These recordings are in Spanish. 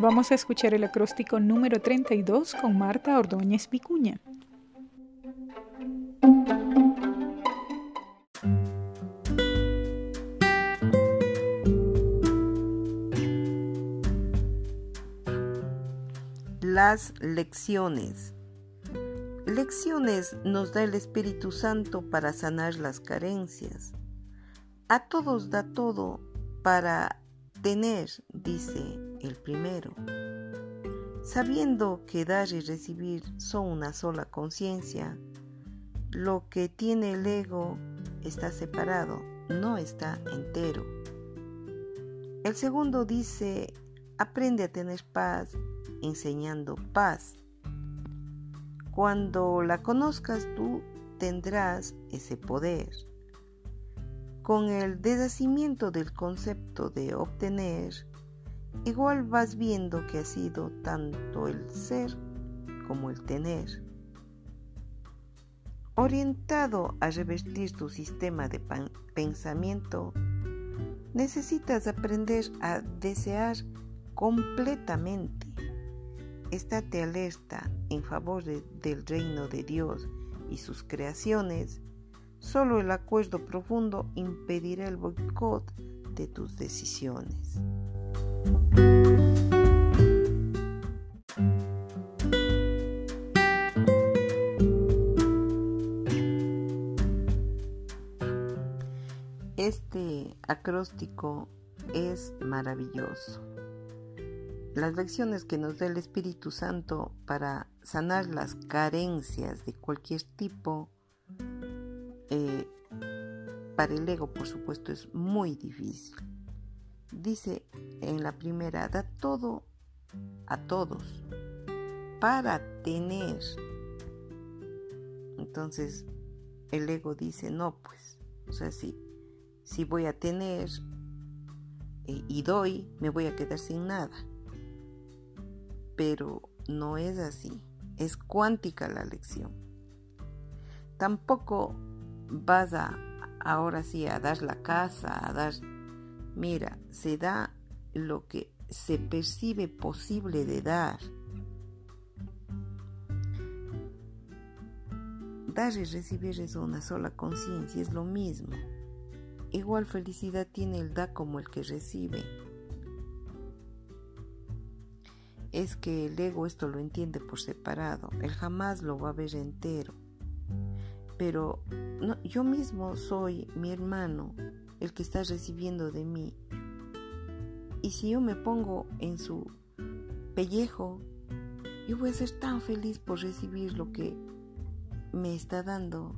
Vamos a escuchar el acróstico número 32 con Marta Ordóñez Vicuña. Las lecciones. Lecciones nos da el Espíritu Santo para sanar las carencias. A todos da todo para tener, dice el primero. Sabiendo que dar y recibir son una sola conciencia, lo que tiene el ego está separado, no está entero. El segundo dice, aprende a tener paz enseñando paz. Cuando la conozcas tú tendrás ese poder. Con el deshacimiento del concepto de obtener, igual vas viendo que ha sido tanto el ser como el tener. Orientado a revertir tu sistema de pensamiento, necesitas aprender a desear completamente estate alerta en favor del reino de Dios y sus creaciones, solo el acuerdo profundo impedirá el boicot de tus decisiones. Este acróstico es maravilloso las lecciones que nos da el Espíritu Santo para sanar las carencias de cualquier tipo, eh, para el ego por supuesto es muy difícil. Dice en la primera, da todo a todos para tener. Entonces el ego dice, no, pues, o sea, si, si voy a tener eh, y doy, me voy a quedar sin nada pero no es así. Es cuántica la lección. Tampoco vas a ahora sí a dar la casa, a dar... Mira, se da lo que se percibe posible de dar. Dar y recibir es una sola conciencia, es lo mismo. Igual felicidad tiene el da como el que recibe. es que el ego esto lo entiende por separado, él jamás lo va a ver entero. Pero yo mismo soy mi hermano, el que está recibiendo de mí. Y si yo me pongo en su pellejo, yo voy a ser tan feliz por recibir lo que me está dando.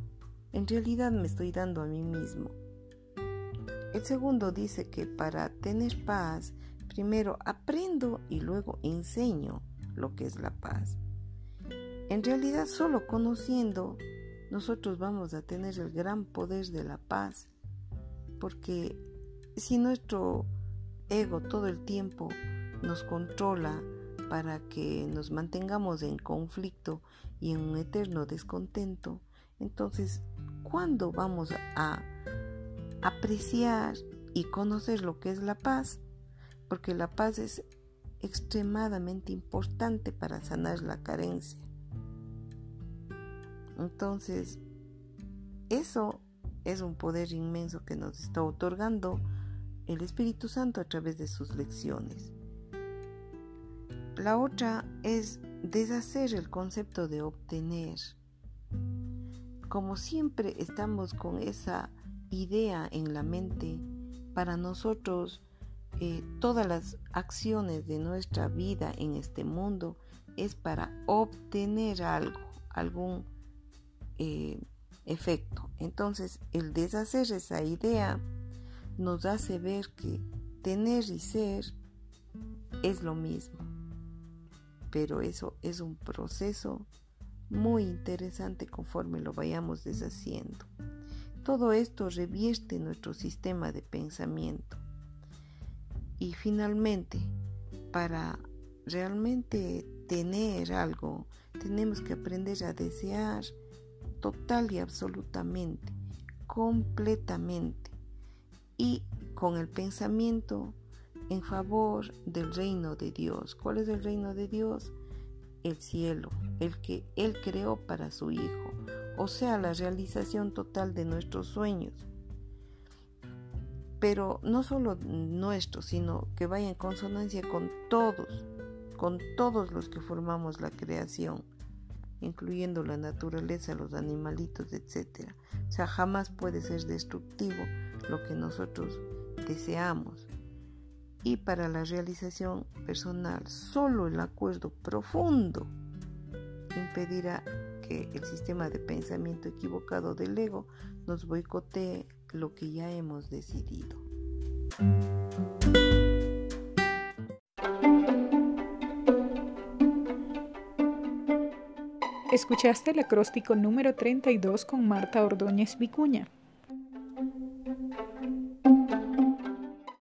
En realidad me estoy dando a mí mismo. El segundo dice que para tener paz Primero aprendo y luego enseño lo que es la paz. En realidad solo conociendo nosotros vamos a tener el gran poder de la paz. Porque si nuestro ego todo el tiempo nos controla para que nos mantengamos en conflicto y en un eterno descontento, entonces, ¿cuándo vamos a apreciar y conocer lo que es la paz? porque la paz es extremadamente importante para sanar la carencia. Entonces, eso es un poder inmenso que nos está otorgando el Espíritu Santo a través de sus lecciones. La otra es deshacer el concepto de obtener. Como siempre estamos con esa idea en la mente, para nosotros eh, todas las acciones de nuestra vida en este mundo es para obtener algo, algún eh, efecto. Entonces, el deshacer esa idea nos hace ver que tener y ser es lo mismo. Pero eso es un proceso muy interesante conforme lo vayamos deshaciendo. Todo esto revierte nuestro sistema de pensamiento. Y finalmente, para realmente tener algo, tenemos que aprender a desear total y absolutamente, completamente. Y con el pensamiento en favor del reino de Dios. ¿Cuál es el reino de Dios? El cielo, el que Él creó para su Hijo, o sea, la realización total de nuestros sueños. Pero no solo nuestros, sino que vaya en consonancia con todos, con todos los que formamos la creación, incluyendo la naturaleza, los animalitos, etc. O sea, jamás puede ser destructivo lo que nosotros deseamos. Y para la realización personal, solo el acuerdo profundo impedirá que el sistema de pensamiento equivocado del ego nos boicotee lo que ya hemos decidido. Escuchaste el acróstico número 32 con Marta Ordóñez Vicuña.